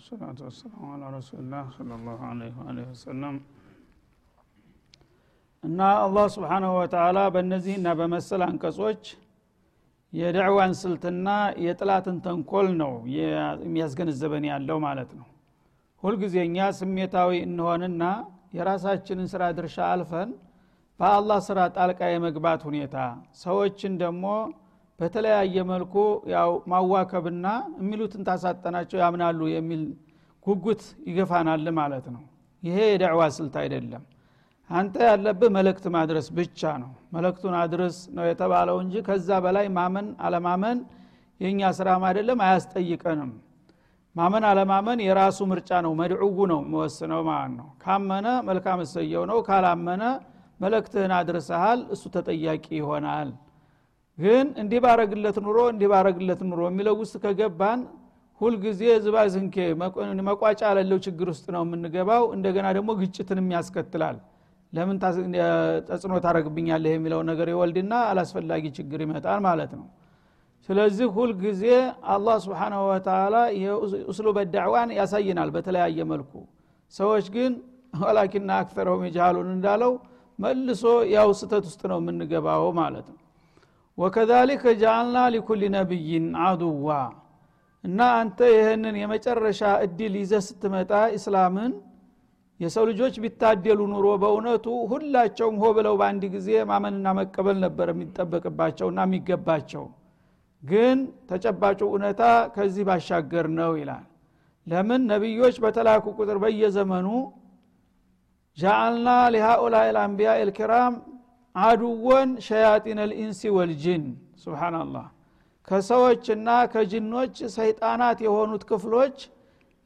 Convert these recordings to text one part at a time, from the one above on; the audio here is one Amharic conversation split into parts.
ወሰላቱ ወሰላሙ አላ ረሱልላህ ሰለላሁ ዐለይሂ ወሰለም እና አላህ ስብሓናሁ ወተላ በእነዚህና በመሰል አንቀጾች የደዕዋን ስልትና የጥላትን ተንኮል ነው የሚያስገነዘበን ያለው ማለት ነው። ሁልጊዜ እኛ ስሜታዊ እንሆንና የራሳችንን ስራ ድርሻ አልፈን በአላህ ስራ ጣልቃ የመግባት ሁኔታ ሰዎችን ደግሞ በተለያየ መልኩ ያው ማዋከብና የሚሉትን ታሳጠናቸው ያምናሉ የሚል ጉጉት ይገፋናል ማለት ነው። ይሄ የደዕዋ ስልት አይደለም። አንተ ያለብህ መልእክት ማድረስ ብቻ ነው። መልእክቱን አድርስ ነው የተባለው እንጂ ከዛ በላይ ማመን አለማመን የእኛ ስራም አይደለም አያስጠይቀንም። ማመን አለማመን የራሱ ምርጫ ነው መድዑው ነው የሚወስነው ማለት ነው። ካመነ መልካም እሰየው ነው ካላመነ መልእክትህን አድርሰሃል እሱ ተጠያቂ ይሆናል ግን እንዲህ ባረግለት ኑሮ እንዲህ ባረግለት ኑሮ የሚለው ውስጥ ከገባን ሁልጊዜ ዝባዝንኬ መቋጫ ያለለው ችግር ውስጥ ነው የምንገባው። እንደገና ደግሞ ግጭትንም ያስከትላል። ለምን ተጽዕኖ ታደረግብኛለህ የሚለው ነገር ይወልድና አላስፈላጊ ችግር ይመጣል ማለት ነው። ስለዚህ ሁልጊዜ አላህ ስብሓናሁ ወተላ እስሉ በዳዕዋን ያሳየናል በተለያየ መልኩ። ሰዎች ግን ወላኪና አክተረሁም የጃሃሉን እንዳለው መልሶ ያው ስተት ውስጥ ነው የምንገባው ማለት ነው ወከዛሊከ ጃአልና ሊኩል ነቢይን አዱዋ እና አንተ ይህንን የመጨረሻ እድል ይዘ ስትመጣ እስላምን የሰው ልጆች ቢታደሉ ኑሮ በእውነቱ ሁላቸውም ሆ ብለው በአንድ ጊዜ ማመንና መቀበል ነበር የሚጠበቅባቸውና የሚገባቸው። ግን ተጨባጩ እውነታ ከዚህ ባሻገር ነው ይላል። ለምን? ነቢዮች በተላኩ ቁጥር በየዘመኑ ጃአልና ሊሃኡላ ልአንቢያ ልኪራም አዱወን ሸያጢን ልኢንሲ ወልጅን። ስብናላህ ከሰዎችና ከጅኖች ሰይጣናት የሆኑት ክፍሎች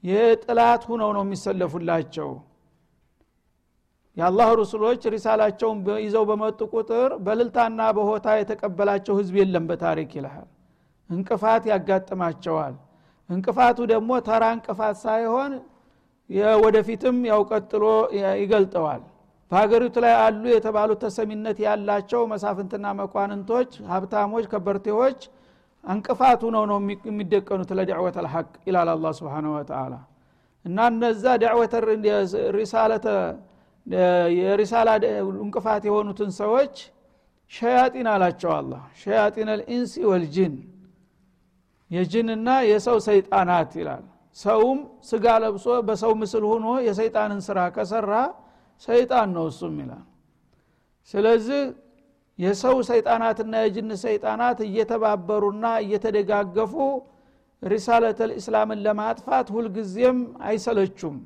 የጥላት ሁነው ነው የሚሰለፉላቸው። የአላህ ሩሱሎች ሪሳላቸውን ይዘው በመጡ ቁጥር በልልታና በሆታ የተቀበላቸው ህዝብ የለም በታሪክ ይልሃል። እንቅፋት ያጋጥማቸዋል። እንቅፋቱ ደግሞ ተራ እንቅፋት ሳይሆን ወደፊትም ያው ቀጥሎ ይገልጠዋል በሀገሪቱ ላይ አሉ የተባሉት ተሰሚነት ያላቸው መሳፍንትና መኳንንቶች ሀብታሞች ከበርቴዎች እንቅፋቱ ነው ነው የሚደቀኑት ለዳዕወት አልሐቅ ይላል አላ ስብን ወተላ እና እነዛ ዳዕወተ ሪሳለተ የሪሳላ እንቅፋት የሆኑትን ሰዎች ሸያጢን አላቸው አላ ሸያጢን አልኢንሲ ወልጅን የጅንና የሰው ሰይጣናት ይላል። ሰውም ስጋ ለብሶ በሰው ምስል ሆኖ የሰይጣንን ስራ ከሰራ ሰይጣን ነው እሱም ይላል። ስለዚህ የሰው ሰይጣናትና የጅን ሰይጣናት እየተባበሩና እየተደጋገፉ ሪሳለት ልእስላምን ለማጥፋት ሁልጊዜም አይሰለቹም።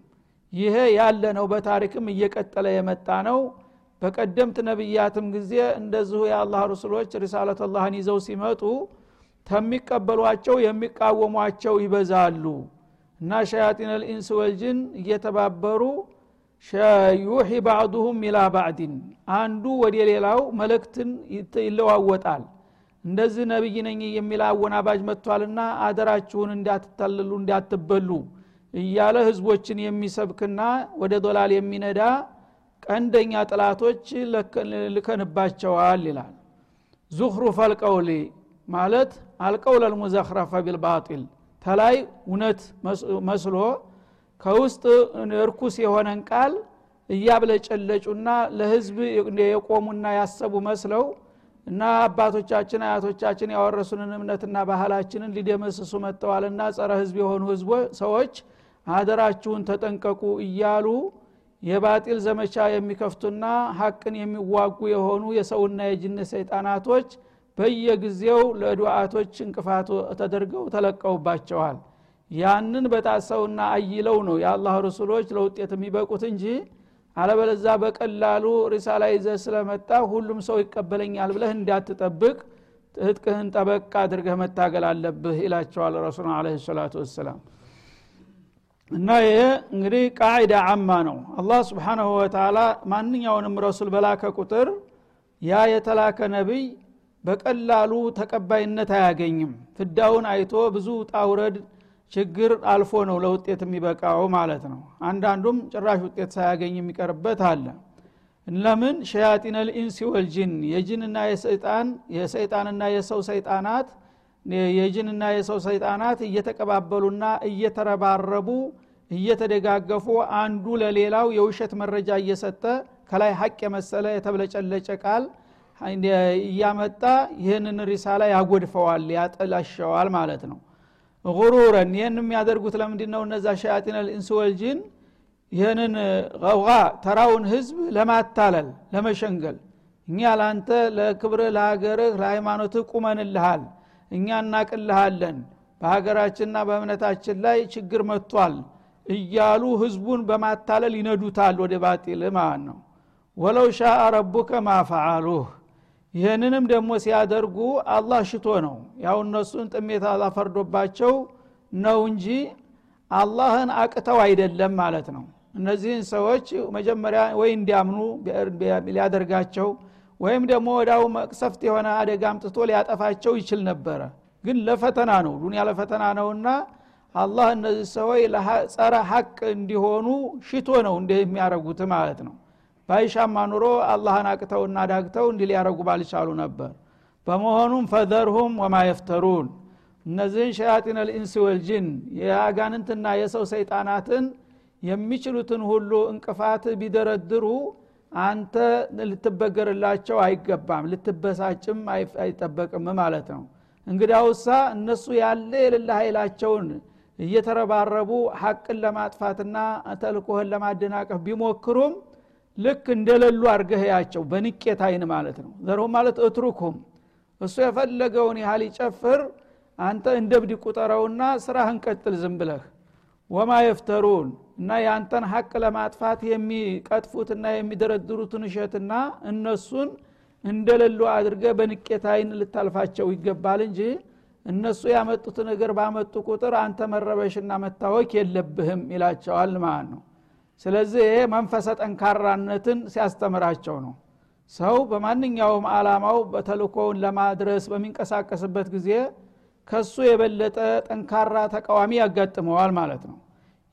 ይሄ ያለ ነው በታሪክም እየቀጠለ የመጣ ነው። በቀደምት ነቢያትም ጊዜ እንደዚሁ የአላህ ረሱሎች ሪሳለት ይዘው ሲመጡ ከሚቀበሏቸው የሚቃወሟቸው ይበዛሉ። እና ሸያጢን ልኢንስ ወልጅን እየተባበሩ ዩሒ ባዕዱሁም ኢላ ባዕድን አንዱ ወደ ሌላው መልእክትን ይለዋወጣል። እንደዚህ ነቢይ ነኝ የሚል አወናባጅ መጥቷልና አደራችሁን እንዳትታልሉ እንዳትበሉ እያለ ህዝቦችን የሚሰብክና ወደ ዶላል የሚነዳ ቀንደኛ ጥላቶች ልከንባቸዋል ይላል። ዙኽሩፍ አልቀውሊ ማለት አልቀውል አልሙዘኽረፈ ቢልባጢል ተላይ እውነት መስሎ ከውስጥ እርኩስ የሆነን ቃል እያብለጨለጩና ለህዝብ የቆሙና ያሰቡ መስለው እና አባቶቻችን አያቶቻችን ያወረሱንን እምነትና ባህላችንን ሊደመስሱ መጥተዋልና ጸረ ህዝብ የሆኑ ህዝቦ ሰዎች አደራችሁን ተጠንቀቁ እያሉ የባጢል ዘመቻ የሚከፍቱና ሀቅን የሚዋጉ የሆኑ የሰውና የጅን ሰይጣናቶች በየጊዜው ለዱዓቶች እንቅፋቱ ተደርገው ተለቀውባቸዋል ያንን በጣሰውና አይለው ነው የአላህ ረሱሎች ለውጤት የሚበቁት እንጂ። አለበለዛ በቀላሉ ሪሳላ ይዘህ ስለመጣ ሁሉም ሰው ይቀበለኛል ብለህ እንዳትጠብቅ ትጥቅህን ጠበቅ አድርገህ መታገል አለብህ ይላቸዋል ረሱል አለ ሰላቱ ወሰላም። እና ይሄ እንግዲህ ቃዒዳ አማ ነው። አላህ ስብሓናሁ ወተላ ማንኛውንም ረሱል በላከ ቁጥር ያ የተላከ ነቢይ በቀላሉ ተቀባይነት አያገኝም። ፍዳውን አይቶ ብዙ ጣውረድ ችግር አልፎ ነው ለውጤት የሚበቃው ማለት ነው። አንዳንዱም ጭራሽ ውጤት ሳያገኝ የሚቀርበት አለ። ለምን? ሸያጢን ልኢንሲ ወልጅን የጅንና የሰይጣን የሰይጣንና የሰው ሰይጣናት የጅንና የሰው ሰይጣናት እየተቀባበሉና እየተረባረቡ እየተደጋገፉ አንዱ ለሌላው የውሸት መረጃ እየሰጠ ከላይ ሀቅ የመሰለ የተብለጨለጨ ቃል እያመጣ ይህንን ሪሳላ ያጎድፈዋል ያጠላሸዋል ማለት ነው ጉሩረን ይህን የሚያደርጉት ለምንድ ነው እነዛ ሸያጢን ልኢንስ ወልጅን ይህንን ቀውቃ ተራውን ህዝብ ለማታለል ለመሸንገል። እኛ ለአንተ ለክብርህ ለሀገርህ ለሃይማኖትህ ቁመንልሃል። እኛ እናቅልሃለን። በሀገራችንና በእምነታችን ላይ ችግር መጥቷል እያሉ ህዝቡን በማታለል ይነዱታል ወደ ባጢል ማለት ነው። ወለው ሻአ ረቡከ ማፈዓሉህ ይህንንም ደግሞ ሲያደርጉ አላህ ሽቶ ነው። ያው እነሱን ጥሜት አላፈርዶባቸው ነው እንጂ አላህን አቅተው አይደለም ማለት ነው። እነዚህን ሰዎች መጀመሪያ ወይ እንዲያምኑ ሊያደርጋቸው ወይም ደግሞ ወዳው መቅሰፍት የሆነ አደጋ አምጥቶ ሊያጠፋቸው ይችል ነበረ። ግን ለፈተና ነው ዱኒያ ለፈተና ነውና አላህ እነዚህ ሰዎች ጸረ ሀቅ እንዲሆኑ ሽቶ ነው እንዲህ የሚያደረጉት ማለት ነው ባይሻማ ኑሮ አላህን አቅተውና ዳግተው እንዲህ ሊያረጉ ባልቻሉ ነበር። በመሆኑም ፈዘርሁም ወማ የፍተሩን። እነዚህን ሸያጢን ልኢንስ ወልጅን የአጋንንትና የሰው ሰይጣናትን የሚችሉትን ሁሉ እንቅፋት ቢደረድሩ አንተ ልትበገርላቸው አይገባም ልትበሳጭም አይጠበቅም ማለት ነው። እንግዳውሳ እነሱ ያለ የሌለ ኃይላቸውን እየተረባረቡ ሐቅን ለማጥፋትና ተልኮህን ለማደናቀፍ ቢሞክሩም ልክ እንደሌሉ አርገህያቸው በንቄት አይን ማለት ነው። ዘርሁም ማለት እትሩክሁም እሱ የፈለገውን ያህል ይጨፍር። አንተ እንደ ብድ ቁጠረውና ስራህን ቀጥል ዝም ብለህ። ወማ የፍተሩን እና የአንተን ሀቅ ለማጥፋት የሚቀጥፉትና የሚደረድሩትን እሸትና እነሱን እንደሌሉ አድርገ በንቄት አይን ልታልፋቸው ይገባል እንጂ እነሱ ያመጡት ነገር ባመጡ ቁጥር አንተ መረበሽና መታወክ የለብህም ይላቸዋል ማለት ነው ስለዚህ ይሄ መንፈሰ ጠንካራነትን ሲያስተምራቸው ነው። ሰው በማንኛውም አላማው በተልኮውን ለማድረስ በሚንቀሳቀስበት ጊዜ ከሱ የበለጠ ጠንካራ ተቃዋሚ ያጋጥመዋል ማለት ነው።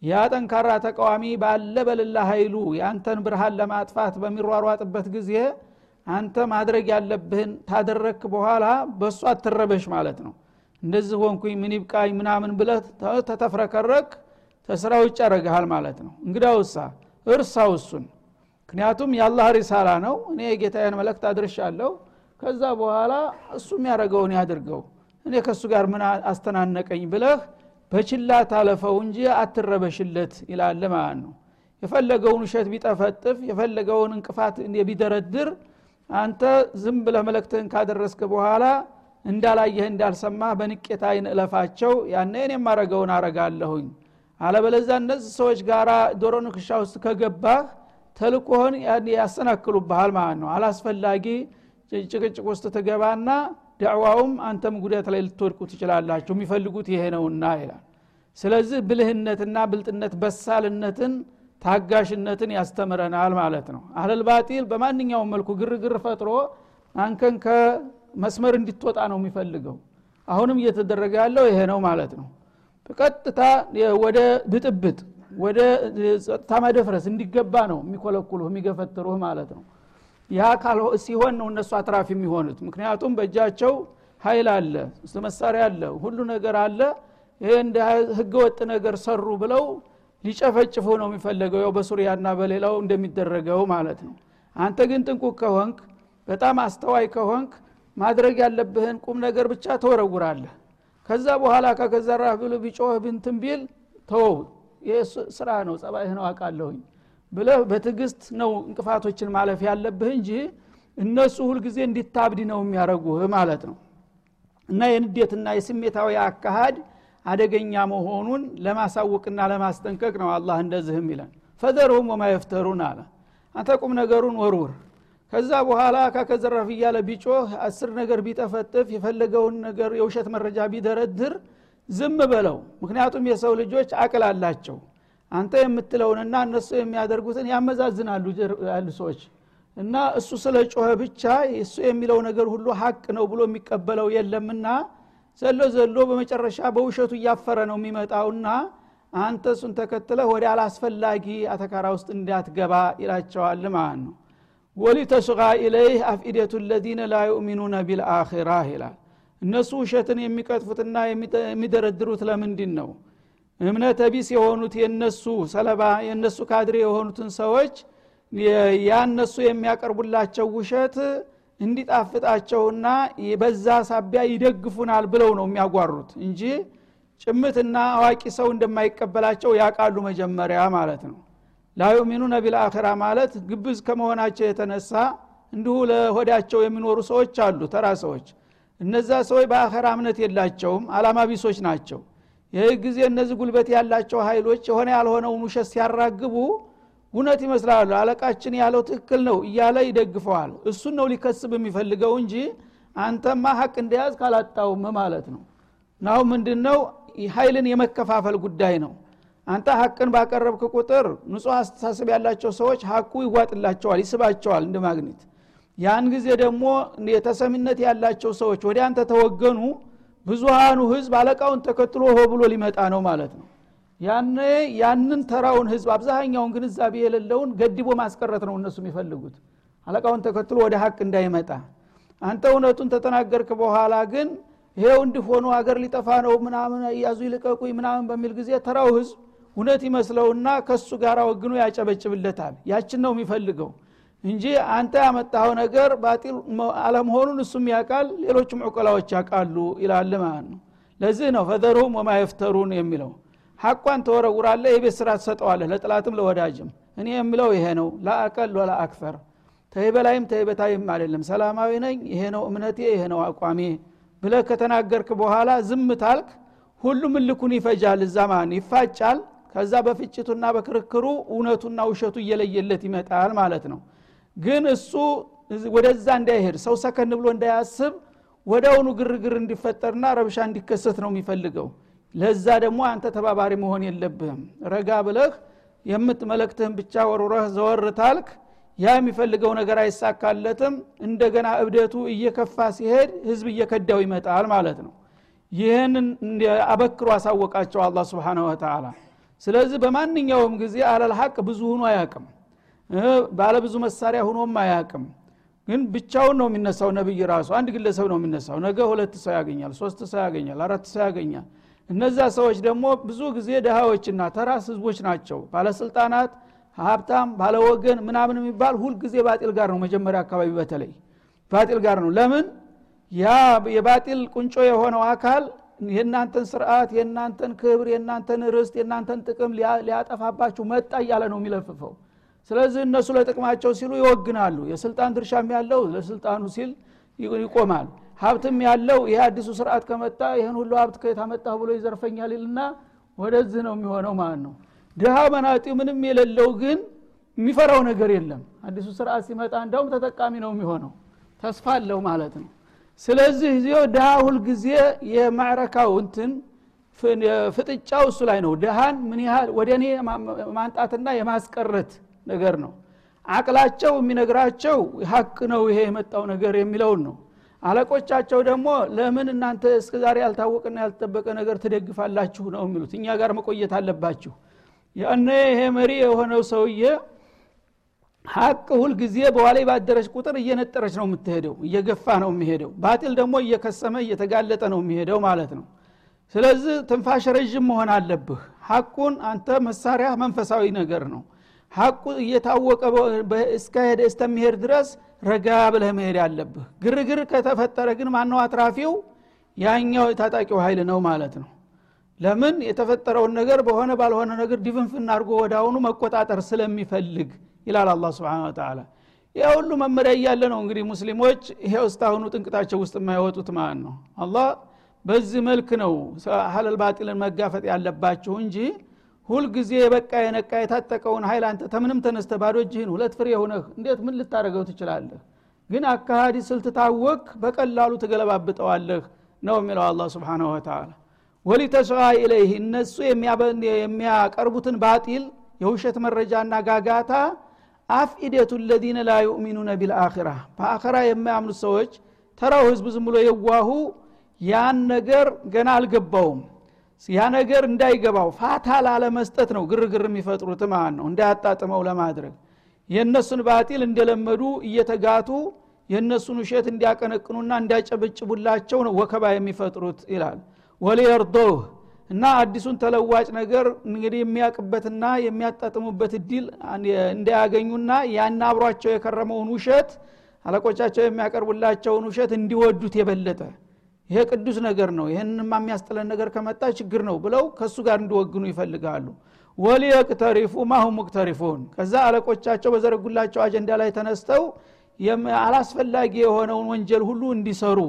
ያ ጠንካራ ተቃዋሚ ባለ በልላ ኃይሉ የአንተን ብርሃን ለማጥፋት በሚሯሯጥበት ጊዜ አንተ ማድረግ ያለብህን ታደረክ በኋላ በእሱ አትረበሽ ማለት ነው። እንደዚህ ሆንኩኝ ምን ይብቃኝ ምናምን ብለህ ተተፍረከረክ ተስራ ውጭ ያደረግሃል ማለት ነው። እንግዳውሳ እርሳው እሱን። ምክንያቱም የአላህ ሪሳላ ነው። እኔ የጌታዬን መለክት አድርሻለሁ። ከዛ በኋላ እሱ የሚያደረገውን ያድርገው። እኔ ከእሱ ጋር ምን አስተናነቀኝ ብለህ በችላ ታለፈው እንጂ አትረበሽለት ይላል ማለት ነው። የፈለገውን ውሸት ቢጠፈጥፍ የፈለገውን እንቅፋት ቢደረድር አንተ ዝም ብለህ መለክትህን ካደረስክ በኋላ እንዳላየህ እንዳልሰማ በንቄት አይን እለፋቸው። ያነ እኔ የማረገውን አረጋለሁኝ አለበለዛ እነዚህ ሰዎች ጋር ዶሮ ንክሻ ውስጥ ከገባህ ተልኮህን ያሰናክሉብሃል ማለት ነው። አላስፈላጊ ጭቅጭቅ ውስጥ ትገባና ዳዕዋውም አንተም ጉዳት ላይ ልትወድቁ ትችላላችሁ። የሚፈልጉት ይሄ ነውና ይላል። ስለዚህ ብልህነትና ብልጥነት በሳልነትን ታጋሽነትን ያስተምረናል ማለት ነው። አህለል በማንኛውም መልኩ ግርግር ፈጥሮ አንከን ከመስመር እንዲትወጣ ነው የሚፈልገው። አሁንም እየተደረገ ያለው ይሄ ነው ማለት ነው በቀጥታ ወደ ብጥብጥ ወደ ጸጥታ መደፍረስ እንዲገባ ነው የሚኮለኩሉህ የሚገፈትሩህ ማለት ነው። ያ ሲሆን ነው እነሱ አትራፊ የሚሆኑት። ምክንያቱም በእጃቸው ኃይል አለ መሳሪያ አለ ሁሉ ነገር አለ። ይሄ እንደ ህገ ወጥ ነገር ሰሩ ብለው ሊጨፈጭፉ ነው የሚፈለገው። ያው በሱሪያና በሌላው እንደሚደረገው ማለት ነው። አንተ ግን ጥንቁቅ ከሆንክ በጣም አስተዋይ ከሆንክ ማድረግ ያለብህን ቁም ነገር ብቻ ተወረውራለህ ከዛ በኋላ ከከዘራህ ብሎ ቢጮህ ብንትን ቢል ተወው። ስራ ነው ጸባይህ ነው አውቃለሁኝ ብለህ በትዕግስት ነው እንቅፋቶችን ማለፍ ያለብህ እንጂ እነሱ ሁልጊዜ እንዲታብድ ነው የሚያደረጉህ ማለት ነው። እና የንዴትና የስሜታዊ አካሃድ አደገኛ መሆኑን ለማሳወቅና ለማስጠንቀቅ ነው አላህ እንደዚህም ይለን። ፈዘርሁም ወማ የፍተሩን አለ። አንተ ቁም ነገሩን ወርውር ከዛ በኋላ ከከዘረፍ እያለ ቢጮህ አስር ነገር ቢጠፈጥፍ የፈለገውን ነገር የውሸት መረጃ ቢደረድር ዝም በለው። ምክንያቱም የሰው ልጆች አቅል አላቸው። አንተ የምትለውንና እነሱ የሚያደርጉትን ያመዛዝናሉ ያሉ ሰዎች። እና እሱ ስለ ጮኸ ብቻ እሱ የሚለው ነገር ሁሉ ሀቅ ነው ብሎ የሚቀበለው የለምና ዘሎ ዘሎ በመጨረሻ በውሸቱ እያፈረ ነው የሚመጣውና አንተ እሱን ተከትለህ ወደ አላስፈላጊ አተካራ ውስጥ እንዳትገባ ይላቸዋል ማለት ነው ወሊተስቃ ኢለይህ አፍኢደቱ ለዚነ ላ ዩእሚኑነ ቢልአኺራ ይላል። እነሱ ውሸትን የሚቀጥፉትና የሚደረድሩት ለምንድን ነው? እምነተ ቢስ የሆኑት የነሱ ሰለባ የነሱ ካድሬ የሆኑትን ሰዎች ያ እነሱ የሚያቀርቡላቸው ውሸት እንዲጣፍጣቸውና በዛ ሳቢያ ይደግፉናል ብለው ነው የሚያጓሩት እንጂ ጭምትና አዋቂ ሰው እንደማይቀበላቸው ያቃሉ መጀመሪያ ማለት ነው ላዩሚኑነ ቢልአኸራ ማለት ግብዝ ከመሆናቸው የተነሳ እንዲሁ ለሆዳቸው የሚኖሩ ሰዎች አሉ ተራ ሰዎች። እነዛ ሰዎች በአኸራ እምነት የላቸውም አላማ ቢሶች ናቸው። ይህ ጊዜ እነዚህ ጉልበት ያላቸው ኃይሎች የሆነ ያልሆነውን ውሸት ሲያራግቡ እውነት ይመስላሉ አለቃችን ያለው ትክክል ነው እያለ ይደግፈዋል። እሱን ነው ሊከስብ የሚፈልገው እንጂ አንተማ ሀቅ እንደያዝ ካላጣውም ማለት ነው። ናው ምንድነው? ኃይልን የመከፋፈል ጉዳይ ነው አንተ ሀቅን ባቀረብክ ቁጥር ንጹህ አስተሳሰብ ያላቸው ሰዎች ሀቁ ይዋጥላቸዋል ይስባቸዋል እንደ ማግኘት ያን ጊዜ ደግሞ የተሰሚነት ያላቸው ሰዎች ወደ አንተ ተወገኑ ብዙሃኑ ህዝብ አለቃውን ተከትሎ ሆ ብሎ ሊመጣ ነው ማለት ነው። ያነ ያንን ተራውን ህዝብ አብዛኛውን ግንዛቤ የሌለውን ገድቦ ማስቀረት ነው እነሱ የሚፈልጉት። አለቃውን ተከትሎ ወደ ሀቅ እንዳይመጣ። አንተ እውነቱን ተተናገርክ በኋላ ግን ይሄው እንዲሆኑ አገር ሊጠፋ ነው ምናምን ያዙ ይልቀቁኝ ምናምን በሚል ጊዜ ተራው ህዝብ እውነት ይመስለውና ከሱ ጋር ወግኖ ያጨበጭብለታል። ያችን ነው የሚፈልገው እንጂ አንተ ያመጣኸው ነገር ባጢል አለመሆኑን እሱም ያውቃል ሌሎችም ዕቆላዎች ያውቃሉ ይላል ማለት ነው። ለዚህ ነው ፈዘሩሁም ወማ የፍተሩን የሚለው። ሐቋን ተወረውራለ የቤት ስራ ትሰጠዋለህ ለጥላትም ለወዳጅም። እኔ የምለው ይሄ ነው። ላአቀል ወላ አክፈር። ተይ በላይም ተይ አይደለም። ሰላማዊ ነኝ ይሄ ነው እምነቴ ይሄ ነው አቋሜ ብለህ ከተናገርክ በኋላ ዝም ታልክ ሁሉም ልኩን ይፈጃል እዛ ማን ይፋጫል ከዛ በፍጭቱና በክርክሩ እውነቱና ውሸቱ እየለየለት ይመጣል ማለት ነው። ግን እሱ ወደዛ እንዳይሄድ ሰው ሰከን ብሎ እንዳያስብ ወደውኑ ግርግር እንዲፈጠርና ረብሻ እንዲከሰት ነው የሚፈልገው። ለዛ ደግሞ አንተ ተባባሪ መሆን የለብህም። ረጋ ብለህ የምትመለክትህን ብቻ ወርውረህ ዘወር ታልክ። ያ የሚፈልገው ነገር አይሳካለትም። እንደገና እብደቱ እየከፋ ሲሄድ ህዝብ እየከዳው ይመጣል ማለት ነው። ይህንን አበክሮ አሳወቃቸው አላ ስብን ወተላ ስለዚህ በማንኛውም ጊዜ አለል ሀቅ ብዙ ሁኖ አያቅም ባለ ብዙ መሳሪያ ሁኖም አያቅም ግን ብቻውን ነው የሚነሳው ነብይ ራሱ። አንድ ግለሰብ ነው የሚነሳው። ነገ ሁለት ሰው ያገኛል ሶስት ሰው ያገኛል አራት ሰው ያገኛል። እነዛ ሰዎች ደግሞ ብዙ ጊዜ ድሃዎችና ተራስ ህዝቦች ናቸው። ባለስልጣናት ሀብታም ባለወገን ምናምን የሚባል ሁልጊዜ ባጢል ጋር ነው መጀመሪያ አካባቢ በተለይ ባጢል ጋር ነው። ለምን? ያ የባጢል ቁንጮ የሆነው አካል የእናንተን ስርዓት የእናንተን ክብር የእናንተን ርስት የእናንተን ጥቅም ሊያጠፋባችሁ መጣ እያለ ነው የሚለፍፈው። ስለዚህ እነሱ ለጥቅማቸው ሲሉ ይወግናሉ። የስልጣን ድርሻም ያለው ለስልጣኑ ሲል ይቆማል። ሀብትም ያለው ይሄ አዲሱ ስርዓት ከመጣ ይህን ሁሉ ሀብት ከየት ብሎ ይዘርፈኛል ይልና ወደዚህ ነው የሚሆነው ማለት ነው። ድሃ መናጢ ምንም የሌለው ግን የሚፈራው ነገር የለም። አዲሱ ስርዓት ሲመጣ እንደውም ተጠቃሚ ነው የሚሆነው። ተስፋ አለው ማለት ነው ስለዚህ ጊዜው ድሃ ሁልጊዜ የማዕረካው እንትን ፍጥጫው እሱ ላይ ነው። ድሃን ምን ያህል ወደ እኔ ማንጣትና የማስቀረት ነገር ነው። አቅላቸው የሚነግራቸው ሀቅ ነው ይሄ የመጣው ነገር የሚለውን ነው። አለቆቻቸው ደግሞ ለምን እናንተ እስከ ዛሬ ያልታወቀና ያልተጠበቀ ነገር ትደግፋላችሁ ነው የሚሉት። እኛ ጋር መቆየት አለባችሁ። ያነ ይሄ መሪ የሆነው ሰውዬ ሀቅ ሁልጊዜ በኋላ ባደረች ቁጥር እየነጠረች ነው የምትሄደው እየገፋ ነው የሚሄደው። ባጢል ደግሞ እየከሰመ እየተጋለጠ ነው የሚሄደው ማለት ነው። ስለዚህ ትንፋሽ ረዥም መሆን አለብህ። ሀቁን አንተ መሳሪያ መንፈሳዊ ነገር ነው። ሀቁ እየታወቀ እስከሄደ እስተሚሄድ ድረስ ረጋ ብለህ መሄድ አለብህ። ግርግር ከተፈጠረ ግን ማነው አትራፊው? ያኛው የታጣቂው ኃይል ነው ማለት ነው። ለምን? የተፈጠረውን ነገር በሆነ ባልሆነ ነገር ዲፍንፍን አድርጎ ወደ አሁኑ መቆጣጠር ስለሚፈልግ ይላል አላ ስብን ተላ ይህ ሁሉ መመሪያ እያለ ነው እንግዲህ ሙስሊሞች ይሄው እስታሁኑ ጥንቅታቸው ውስጥ የማይወጡት ማለት ነው። አላህ በዚህ መልክ ነው ሀለል ባጢልን መጋፈጥ ያለባችሁ እንጂ ሁልጊዜ የበቃ የነቃ የታጠቀውን ሀይል አንተ ተምንም ተነስተ ባዶ እጅህን ሁለት ፍሬ ሆነህ እንዴት ምን ልታደረገው ትችላለህ? ግን አካሃዲ ስልት ታወቅ በቀላሉ ትገለባብጠዋለህ ነው የሚለው አላ ስብንሁ ወተላ ወሊተስዋ ኢለይህ እነሱ የሚያቀርቡትን ባጢል የውሸት መረጃና ጋጋታ አፍኢደቱ ለዚነ ላ ዩእሚኑነ ቢልአኺራ በአኸራ የማያምኑት ሰዎች ተራው ህዝብ ዝም ብሎ የዋሁ ያን ነገር ገና አልገባውም። ያ ነገር እንዳይገባው ፋታ ላለመስጠት ነው ግርግር የሚፈጥሩት ማለት ነው እንዳያጣጥመው ለማድረግ። የእነሱን ባጢል እንደለመዱ እየተጋቱ የእነሱን ውሸት እንዲያቀነቅኑና እንዲያጨበጭቡላቸው ነው ወከባ የሚፈጥሩት ይላል። ወሊየርዶህ እና አዲሱን ተለዋጭ ነገር እንግዲህ የሚያውቅበትና የሚያጣጥሙበት እድል እንዳያገኙና ያን አብሯቸው የከረመውን ውሸት አለቆቻቸው የሚያቀርቡላቸውን ውሸት እንዲወዱት የበለጠ ይሄ ቅዱስ ነገር ነው። ይህንማ የሚያስጥለን ነገር ከመጣ ችግር ነው ብለው ከእሱ ጋር እንዲወግኑ ይፈልጋሉ። ወሊየቅተሪፉ ማሁም ሙቅተሪፉን። ከዛ አለቆቻቸው በዘረጉላቸው አጀንዳ ላይ ተነስተው አላስፈላጊ የሆነውን ወንጀል ሁሉ እንዲሰሩ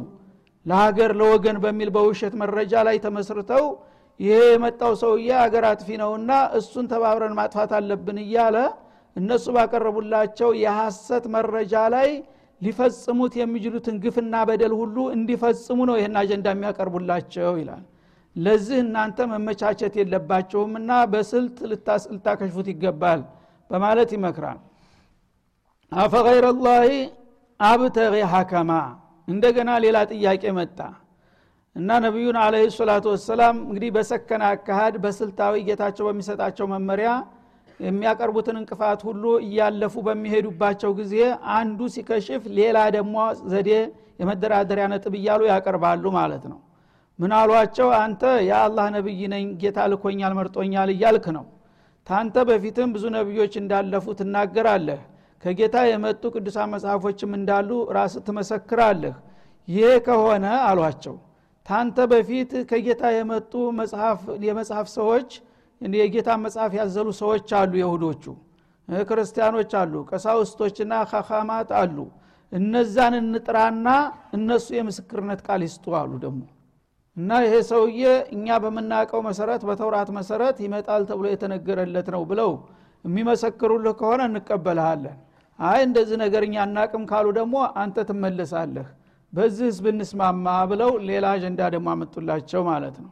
ለሀገር ለወገን በሚል በውሸት መረጃ ላይ ተመስርተው ይሄ የመጣው ሰውዬ አገር አጥፊ ነውና እሱን ተባብረን ማጥፋት አለብን እያለ እነሱ ባቀረቡላቸው የሐሰት መረጃ ላይ ሊፈጽሙት የሚችሉትን ግፍና በደል ሁሉ እንዲፈጽሙ ነው ይህን አጀንዳ የሚያቀርቡላቸው ይላል። ለዚህ እናንተ መመቻቸት የለባቸውምና በስልት ልታከሽፉት ይገባል በማለት ይመክራል። አፈገይረ ላህ አብተቂ ሐከማ። እንደገና ሌላ ጥያቄ መጣ እና ነቢዩን አለ ሰላቱ ወሰላም እንግዲህ በሰከነ አካሃድ በስልታዊ ጌታቸው በሚሰጣቸው መመሪያ የሚያቀርቡትን እንቅፋት ሁሉ እያለፉ በሚሄዱባቸው ጊዜ አንዱ ሲከሽፍ ሌላ ደግሞ ዘዴ የመደራደሪያ ነጥብ እያሉ ያቀርባሉ ማለት ነው። ምን አሏቸው? አንተ የአላህ ነቢይ ነኝ ጌታ ልኮኛል መርጦኛል እያልክ ነው። ታንተ በፊትም ብዙ ነቢዮች እንዳለፉ ትናገራለህ። ከጌታ የመጡ ቅዱሳን መጽሐፎችም እንዳሉ ራስ ትመሰክራለህ። ይሄ ከሆነ አሏቸው ታንተ በፊት ከጌታ የመጡ የመጽሐፍ ሰዎች የጌታ መጽሐፍ ያዘሉ ሰዎች አሉ የሁዶቹ ክርስቲያኖች አሉ ቀሳውስቶችና ካካማት አሉ። እነዛን እንጥራና እነሱ የምስክርነት ቃል ይስጡ አሉ ደግሞ። እና ይሄ ሰውዬ እኛ በምናውቀው መሰረት በተውራት መሰረት ይመጣል ተብሎ የተነገረለት ነው ብለው የሚመሰክሩልህ ከሆነ እንቀበልሃለን። አይ እንደዚህ ነገር እኛ አናቅም ካሉ ደግሞ አንተ ትመለሳለህ በዚህ ህዝብ እንስማማ ብለው ሌላ አጀንዳ ደግሞ አመጡላቸው ማለት ነው።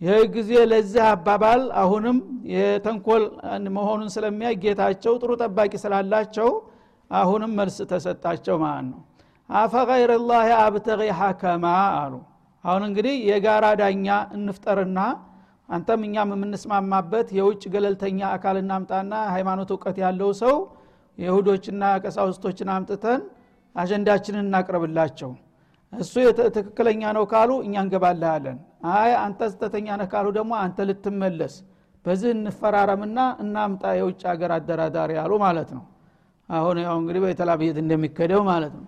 ይህ ጊዜ ለዚህ አባባል አሁንም የተንኮል መሆኑን ስለሚያይ ጌታቸው ጥሩ ጠባቂ ስላላቸው አሁንም መልስ ተሰጣቸው ማለት ነው። አፈገይር ላህ አብተቂ ሐከማ አሉ። አሁን እንግዲህ የጋራ ዳኛ እንፍጠርና አንተም እኛም የምንስማማበት የውጭ ገለልተኛ አካል እናምጣና ሃይማኖት እውቀት ያለው ሰው የሁዶችና ቀሳውስቶችን አምጥተን አጀንዳችንን እናቅርብላቸው። እሱ ትክክለኛ ነው ካሉ እኛ እንገባልሃለን። አይ አንተ ስተተኛ ነህ ካሉ ደግሞ አንተ ልትመለስ። በዚህ እንፈራረምና እናምጣ የውጭ ሀገር አደራዳሪ ያሉ ማለት ነው። አሁን ያው እንግዲህ በተላብየት እንደሚከደው ማለት ነው።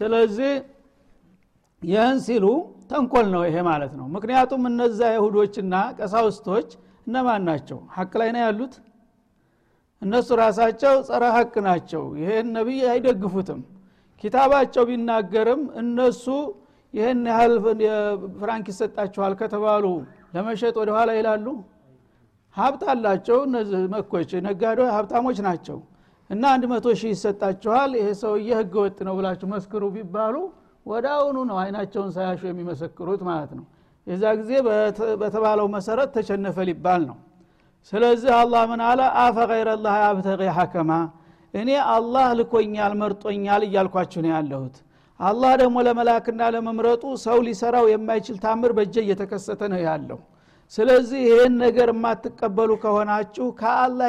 ስለዚህ ይህን ሲሉ ተንኮል ነው ይሄ ማለት ነው። ምክንያቱም እነዛ ይሁዶችና ቀሳውስቶች እነማን ናቸው? ሀቅ ላይ ነው ያሉት? እነሱ ራሳቸው ጸረ ሀቅ ናቸው። ይሄን ነቢይ አይደግፉትም ኪታባቸው ቢናገርም እነሱ ይህን ያህል ፍራንክ ይሰጣችኋል ከተባሉ ለመሸጥ ወደ ኋላ ይላሉ? ሀብት አላቸው እነዚህ መኮች ነጋዴ ሀብታሞች ናቸው። እና አንድ መቶ ሺህ ይሰጣችኋል ይሄ ሰውዬ ህገ ወጥ ነው ብላችሁ መስክሩ ቢባሉ ወደ አሁኑ ነው አይናቸውን ሳያሹ የሚመሰክሩት ማለት ነው። የዛ ጊዜ በተባለው መሰረት ተሸነፈ ሊባል ነው። ስለዚህ አላህ ምን አለ? አፈገይረ ላህ አብተቂ ሐከማ እኔ አላህ ልኮኛል መርጦኛል እያልኳችሁ ነው ያለሁት። አላህ ደግሞ ለመላክና ለመምረጡ ሰው ሊሰራው የማይችል ታምር በጀ እየተከሰተ ነው ያለው። ስለዚህ ይህን ነገር የማትቀበሉ ከሆናችሁ ከአላህ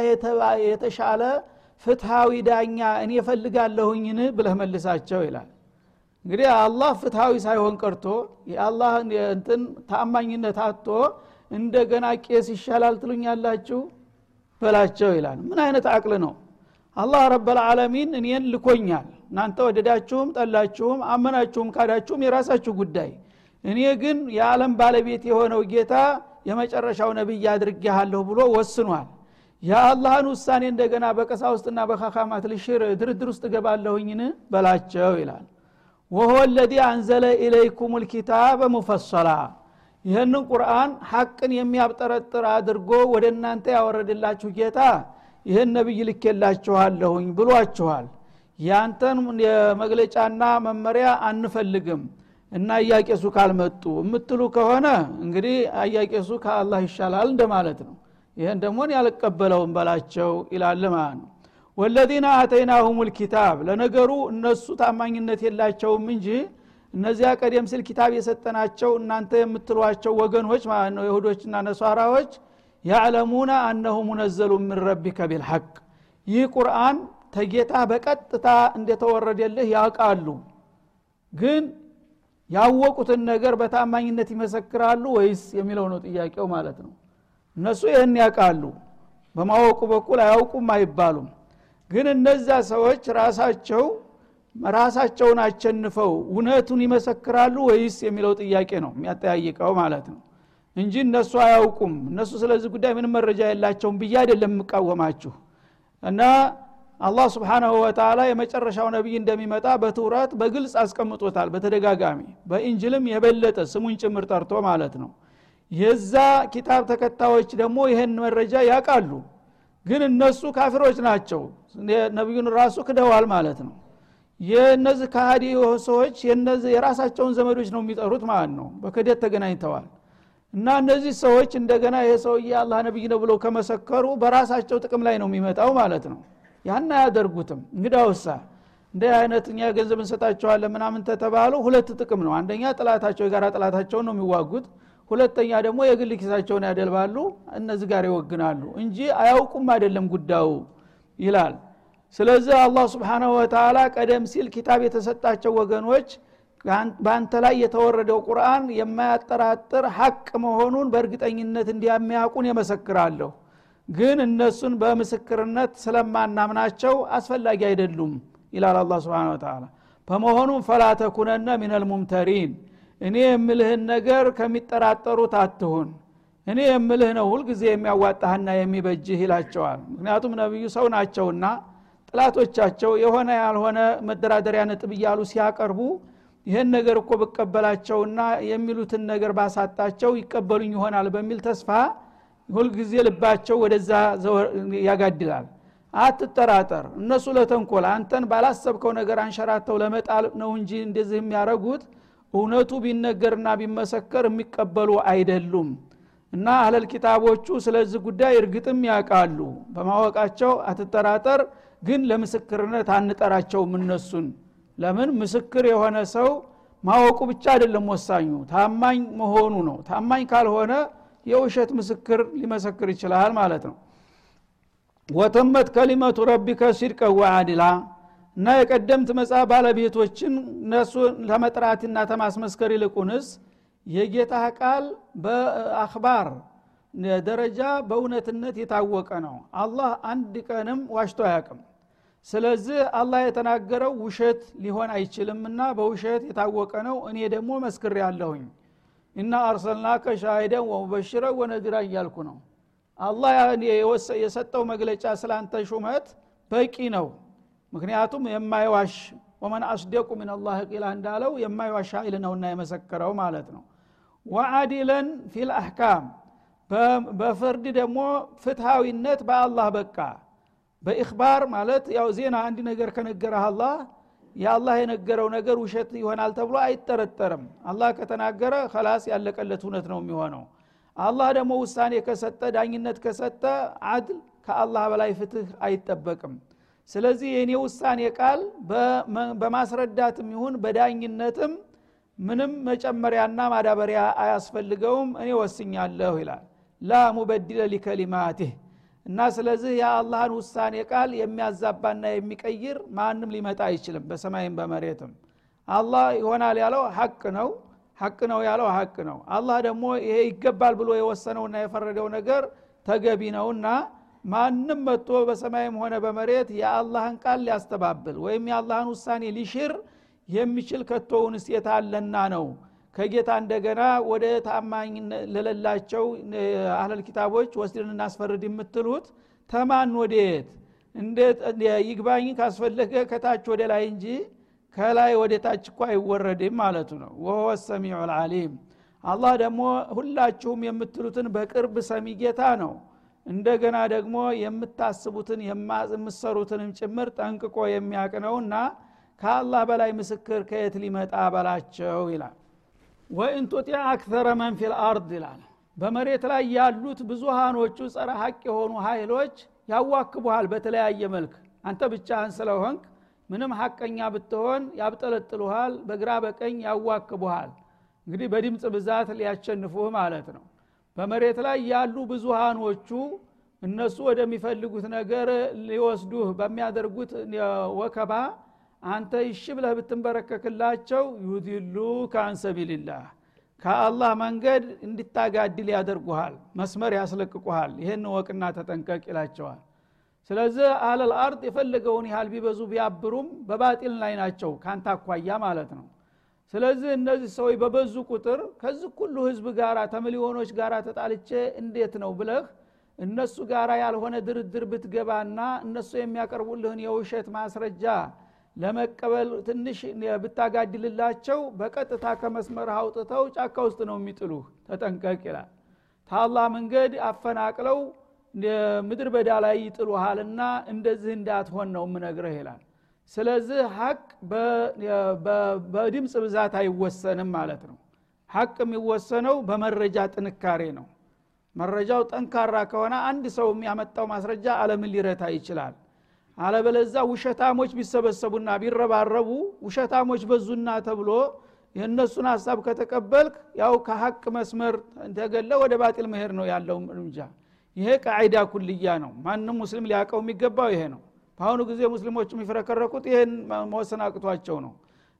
የተሻለ ፍትሃዊ ዳኛ እኔ እፈልጋለሁኝን ብለህ መልሳቸው ይላል። እንግዲህ አላህ ፍትሃዊ ሳይሆን ቀርቶ የአላህ እንትን ታማኝነት አቶ እንደገና ቄስ ይሻላል ትሉኛላችሁ? በላቸው ይላል። ምን አይነት አቅል ነው አላህ ረበልዓለሚን እኔን ልኮኛል። እናንተ ወደዳችሁም ጠላችሁም አመናችሁም ካዳችሁም የራሳችሁ ጉዳይ። እኔ ግን የዓለም ባለቤት የሆነው ጌታ የመጨረሻው ነቢይ አድርጌሃለሁ ብሎ ወስኗል። የአላህን ውሳኔ እንደገና በቀሳውስትና በካካማት ልሽር ድርድር ውስጥ ገባለሁኝን በላቸው ይላል። ወሆ ለዚ አንዘለ ኢለይኩም ልኪታበ ሙፈሰላ ይህንን ቁርአን ሐቅን የሚያብጠረጥር አድርጎ ወደ እናንተ ያወረድላችሁ ጌታ ይህን ነቢይ ልኬላችኋለሁኝ ብሏችኋል። ያንተን የመግለጫና መመሪያ አንፈልግም እና እያቄሱ ካልመጡ የምትሉ ከሆነ እንግዲህ አያቄሱ ከአላህ ይሻላል እንደማለት ነው። ይህን ደግሞ ያልቀበለውም በላቸው ይላል ማለት ነው። ወለዚነ አተይናሁም ልኪታብ ለነገሩ እነሱ ታማኝነት የላቸውም እንጂ እነዚያ ቀደም ሲል ኪታብ የሰጠናቸው እናንተ የምትሏቸው ወገኖች ማለት ነው ይሁዶችና ነሷራዎች ያዕለሙነ አነሁ ሙነዘሉ ምን ረቢከ ቢልሐቅ። ይህ ቁርአን ተጌታ በቀጥታ እንደተወረደልህ ያውቃሉ። ግን ያወቁትን ነገር በታማኝነት ይመሰክራሉ ወይስ የሚለው ነው ጥያቄው ማለት ነው። እነሱ ይህን ያውቃሉ። በማወቁ በኩል አያውቁም አይባሉም። ግን እነዛ ሰዎች ራሳቸው ራሳቸውን አቸንፈው እውነቱን ይመሰክራሉ ወይስ የሚለው ጥያቄ ነው የሚያጠያይቀው ማለት ነው እንጂ እነሱ አያውቁም። እነሱ ስለዚህ ጉዳይ ምንም መረጃ የላቸውም ብዬ አይደለም የምቃወማችሁ። እና አላህ ስብሓናሁ ወተላ የመጨረሻው ነቢይ እንደሚመጣ በትውራት በግልጽ አስቀምጦታል በተደጋጋሚ። በኢንጅልም የበለጠ ስሙን ጭምር ጠርቶ ማለት ነው። የዛ ኪታብ ተከታዮች ደግሞ ይህን መረጃ ያውቃሉ። ግን እነሱ ካፊሮች ናቸው። ነቢዩን ራሱ ክደዋል ማለት ነው። የእነዚህ ከሃዲ ሰዎች የራሳቸውን ዘመዶች ነው የሚጠሩት ማለት ነው። በክደት ተገናኝተዋል እና እነዚህ ሰዎች እንደገና ይሄ ሰውዬ አላህ ነቢይ ነው ብለው ከመሰከሩ በራሳቸው ጥቅም ላይ ነው የሚመጣው ማለት ነው። ያን አያደርጉትም። እንግዳውሳ እንደ አይነት እኛ ገንዘብ እንሰጣቸዋለን ምናምን ተተባሉ። ሁለት ጥቅም ነው። አንደኛ ጥላታቸው የጋራ ጥላታቸውን ነው የሚዋጉት። ሁለተኛ ደግሞ የግል ኪሳቸውን ያደልባሉ። እነዚህ ጋር ይወግናሉ እንጂ አያውቁም አይደለም ጉዳዩ ይላል። ስለዚህ አላህ ስብሓናሁ ወተላ ቀደም ሲል ኪታብ የተሰጣቸው ወገኖች በአንተ ላይ የተወረደው ቁርአን የማያጠራጥር ሐቅ መሆኑን በእርግጠኝነት እንዲያሚያውቁን የመሰክራለሁ። ግን እነሱን በምስክርነት ስለማናምናቸው አስፈላጊ አይደሉም ይላል አላ ስብን ተላ በመሆኑም ፈላ ተኩነነ ሚነል ሙምተሪን እኔ የምልህን ነገር ከሚጠራጠሩት አትሁን እኔ የምልህ ነው ሁልጊዜ የሚያዋጣህና የሚበጅህ ይላቸዋል። ምክንያቱም ነቢዩ ሰው ናቸውና ጥላቶቻቸው የሆነ ያልሆነ መደራደሪያ ነጥብ እያሉ ሲያቀርቡ ይህን ነገር እኮ ብቀበላቸውና የሚሉትን ነገር ባሳጣቸው ይቀበሉኝ ይሆናል በሚል ተስፋ ሁልጊዜ ልባቸው ወደዛ ያጋድላል። አትጠራጠር እነሱ ለተንኮል አንተን ባላሰብከው ነገር አንሸራተው ለመጣል ነው እንጂ እንደዚህ የሚያረጉት። እውነቱ ቢነገርና ቢመሰከር የሚቀበሉ አይደሉም። እና አህለል ኪታቦቹ ስለዚህ ጉዳይ እርግጥም ያውቃሉ። በማወቃቸው አትጠራጠር ግን ለምስክርነት አንጠራቸውም እነሱን ለምን? ምስክር የሆነ ሰው ማወቁ ብቻ አይደለም ወሳኙ ታማኝ መሆኑ ነው። ታማኝ ካልሆነ የውሸት ምስክር ሊመሰክር ይችላል ማለት ነው። ወተመት ከሊመቱ ረቢከ ሲድቀ ወአድላ እና የቀደምት መጽሐፍ ባለቤቶችን እነሱ ለመጥራትና ተማስመስከር ይልቁንስ የጌታ ቃል በአክባር ደረጃ በእውነትነት የታወቀ ነው። አላህ አንድ ቀንም ዋሽቶ አያቅም ስለዚህ አላህ የተናገረው ውሸት ሊሆን አይችልምና በውሸት የታወቀ ነው። እኔ ደግሞ መስክር ያለሁኝ እና አርሰልናከ ሻሂደን ወሙበሽረ ወነዚራ እያልኩ ነው። አላህ የሰጠው መግለጫ ስላንተ ሹመት በቂ ነው። ምክንያቱም የማይዋሽ ወመን አስደቁ ምን አላህ ቂላ እንዳለው የማይዋሽ ኃይል ነውና የመሰከረው ማለት ነው። ወአዲለን ፊል አህካም በፍርድ ደግሞ ፍትሃዊነት በአላህ በቃ በኢክባር ማለት ያው ዜና አንድ ነገር ከነገረህ አላህ የአላህ የነገረው ነገር ውሸት ይሆናል ተብሎ አይጠረጠርም። አላህ ከተናገረ ከላስ ያለቀለት እውነት ነው የሚሆነው። አላህ ደግሞ ውሳኔ ከሰጠ ዳኝነት ከሰጠ አድል ከአላህ በላይ ፍትህ አይጠበቅም። ስለዚህ የእኔ ውሳኔ ቃል በማስረዳትም ይሁን በዳኝነትም ምንም መጨመሪያና ማዳበሪያ አያስፈልገውም። እኔ ወስኛለሁ ይላል። ላ ሙበድለ ሊከሊማትህ እና ስለዚህ የአላህን ውሳኔ ቃል የሚያዛባና የሚቀይር ማንም ሊመጣ አይችልም በሰማይም በመሬትም። አላህ ይሆናል ያለው ሀቅ ነው ሀቅ ነው ያለው ሀቅ ነው። አላህ ደግሞ ይሄ ይገባል ብሎ የወሰነውና የፈረደው ነገር ተገቢ ነውና ማንም መጥቶ በሰማይም ሆነ በመሬት የአላህን ቃል ሊያስተባብል ወይም የአላህን ውሳኔ ሊሽር የሚችል ከቶውንስ የታለና ነው ከጌታ እንደገና ወደ ታማኝ ለሌላቸው አህለል ኪታቦች ወስድን እናስፈርድ የምትሉት ተማን ወዴት? እንዴት? ይግባኝ ካስፈለገ ከታች ወደ ላይ እንጂ ከላይ ወደ ታች እኳ አይወረድም ማለቱ ነው። وهو السميع العليم አላህ ደግሞ ሁላችሁም የምትሉትን በቅርብ ሰሚ ጌታ ነው። እንደገና ደግሞ የምታስቡትን የምትሰሩትንም ጭምር ጠንቅቆ የሚያቅ ነውና ከአላህ በላይ ምስክር ከየት ሊመጣ በላቸው ይላል وإن تطع أكثر من في الأرض ይላል። በመሬት ላይ ያሉት ብዙሃኖቹ ጸረ ሀቅ የሆኑ ኃይሎች ያዋክቡሃል በተለያየ መልክ። አንተ ብቻህን ስለሆንክ ምንም ሀቀኛ ብትሆን ያብጠለጥሉሃል በግራ በቀኝ ያዋክቡሃል። እንግዲህ በድምፅ ብዛት ሊያሸንፉህ ማለት ነው። በመሬት ላይ ያሉ ብዙሃኖቹ እነሱ ወደሚፈልጉት ነገር ሊወስዱህ በሚያደርጉት ወከባ አንተ ይሽ ብለህ ብትንበረከክላቸው ዩድሉ ከአንሰቢልላህ ከአላህ መንገድ እንድታጋድል ያደርጉሃል መስመር ያስለቅቁሃል። ይህን ወቅና ተጠንቀቅ ይላቸዋል። ስለዚህ አለል አርድ የፈለገውን ያህል ቢበዙ ቢያብሩም በባጢል ላይ ናቸው ካንተ አኳያ ማለት ነው። ስለዚህ እነዚህ ሰዎች በበዙ ቁጥር ከዚህ ሁሉ ህዝብ ጋር ተሚሊዮኖች ጋር ተጣልቼ እንዴት ነው ብለህ እነሱ ጋር ያልሆነ ድርድር ብትገባና እነሱ የሚያቀርቡልህን የውሸት ማስረጃ ለመቀበል ትንሽ ብታጋድልላቸው በቀጥታ ከመስመር አውጥተው ጫካ ውስጥ ነው የሚጥሉህ። ተጠንቀቅ ይላል። ታላህ መንገድ አፈናቅለው ምድር በዳ ላይ ይጥሉሃልና እንደዚህ እንዳትሆን ነው የምነግረህ ይላል። ስለዚህ ሀቅ በድምፅ ብዛት አይወሰንም ማለት ነው። ሀቅ የሚወሰነው በመረጃ ጥንካሬ ነው። መረጃው ጠንካራ ከሆነ አንድ ሰው የሚያመጣው ማስረጃ አለምን ሊረታ ይችላል አለበለዛ ውሸታሞች ቢሰበሰቡና ቢረባረቡ ውሸታሞች በዙና ተብሎ የእነሱን ሀሳብ ከተቀበልክ ያው ከሀቅ መስመር ተገለ ወደ ባጢል መሄድ ነው ያለው እርምጃ። ይሄ ቃዒዳ ኩልያ ነው። ማንም ሙስሊም ሊያውቀው የሚገባው ይሄ ነው። በአሁኑ ጊዜ ሙስሊሞች የሚፍረከረኩት ይህን መወሰን አቅቷቸው ነው።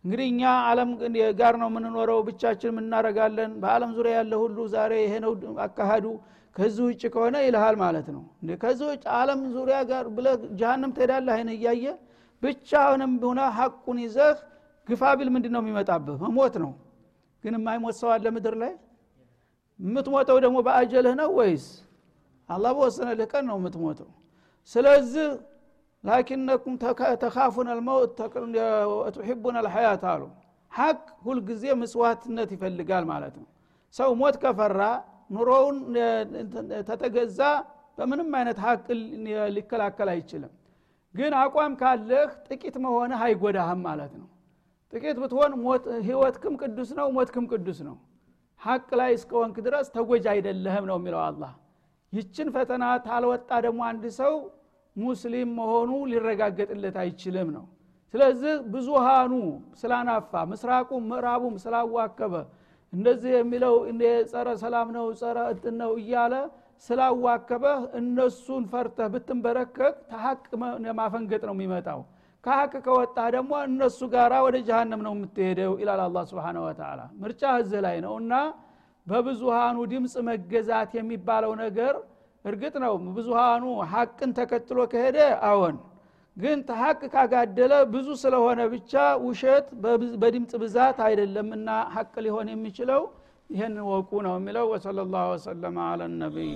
እንግዲህ እኛ አለም ጋር ነው የምንኖረው ብቻችን የምናረጋለን በአለም ዙሪያ ያለ ሁሉ ዛሬ ይሄ ነው አካሃዱ ከዚህ ውጭ ከሆነ ይልሃል ማለት ነው። ከዚህ ውጭ አለም ዙሪያ ጋር ብለ ጃሃንም ትሄዳለህ አይን እያየ ብቻውንም ሆነ ሀቁን ይዘህ ግፋ ቢል ምንድ ነው የሚመጣብህ? መሞት ነው። ግን የማይሞት ሰው አለ ምድር ላይ? የምትሞተው ደግሞ በአጀልህ ነው ወይስ? አላህ በወሰነልህ ቀን ነው የምትሞተው። ስለዚህ ላኪነኩም ተካፉን አልመውት ትሕቡን አልሐያት አሉ። ሀቅ ሁልጊዜ ምስዋትነት ይፈልጋል ማለት ነው። ሰው ሞት ከፈራ ኑሮውን ተተገዛ በምንም አይነት ሀቅ ሊከላከል አይችልም። ግን አቋም ካለህ ጥቂት መሆንህ አይጎዳህም ማለት ነው። ጥቂት ብትሆን ህይወትክም ቅዱስ ነው ሞትክም ቅዱስ ነው። ሀቅ ላይ እስከወንክ ድረስ ተጎጅ አይደለህም ነው የሚለው አላህ። ይችን ፈተና ታልወጣ ደግሞ አንድ ሰው ሙስሊም መሆኑ ሊረጋገጥለት አይችልም ነው። ስለዚህ ብዙሃኑ ስላናፋ ምስራቁም ምዕራቡም ስላዋከበ እንደዚህ የሚለው ጸረ ሰላም ነው ጸረ እጥን ነው እያለ ስላዋከበህ እነሱን ፈርተህ ብትንበረከክ ተሀቅ ማፈንገጥ ነው የሚመጣው። ከሀቅ ከወጣ ደግሞ እነሱ ጋራ ወደ ጀሃነም ነው የምትሄደው ይላል አላ ስብን ወተላ ምርጫ እዚህ ላይ ነው እና በብዙሃኑ ድምፅ መገዛት የሚባለው ነገር እርግጥ ነው። ብዙሃኑ ሀቅን ተከትሎ ከሄደ አዎን ግን ተሀቅ ካጋደለ ብዙ ስለሆነ ብቻ ውሸት በድምፅ ብዛት አይደለም እና ሀቅ ሊሆን የሚችለው ይህን ወቁ ነው የሚለው። ወሰለ ላሁ ወሰለማ አለ ነቢይ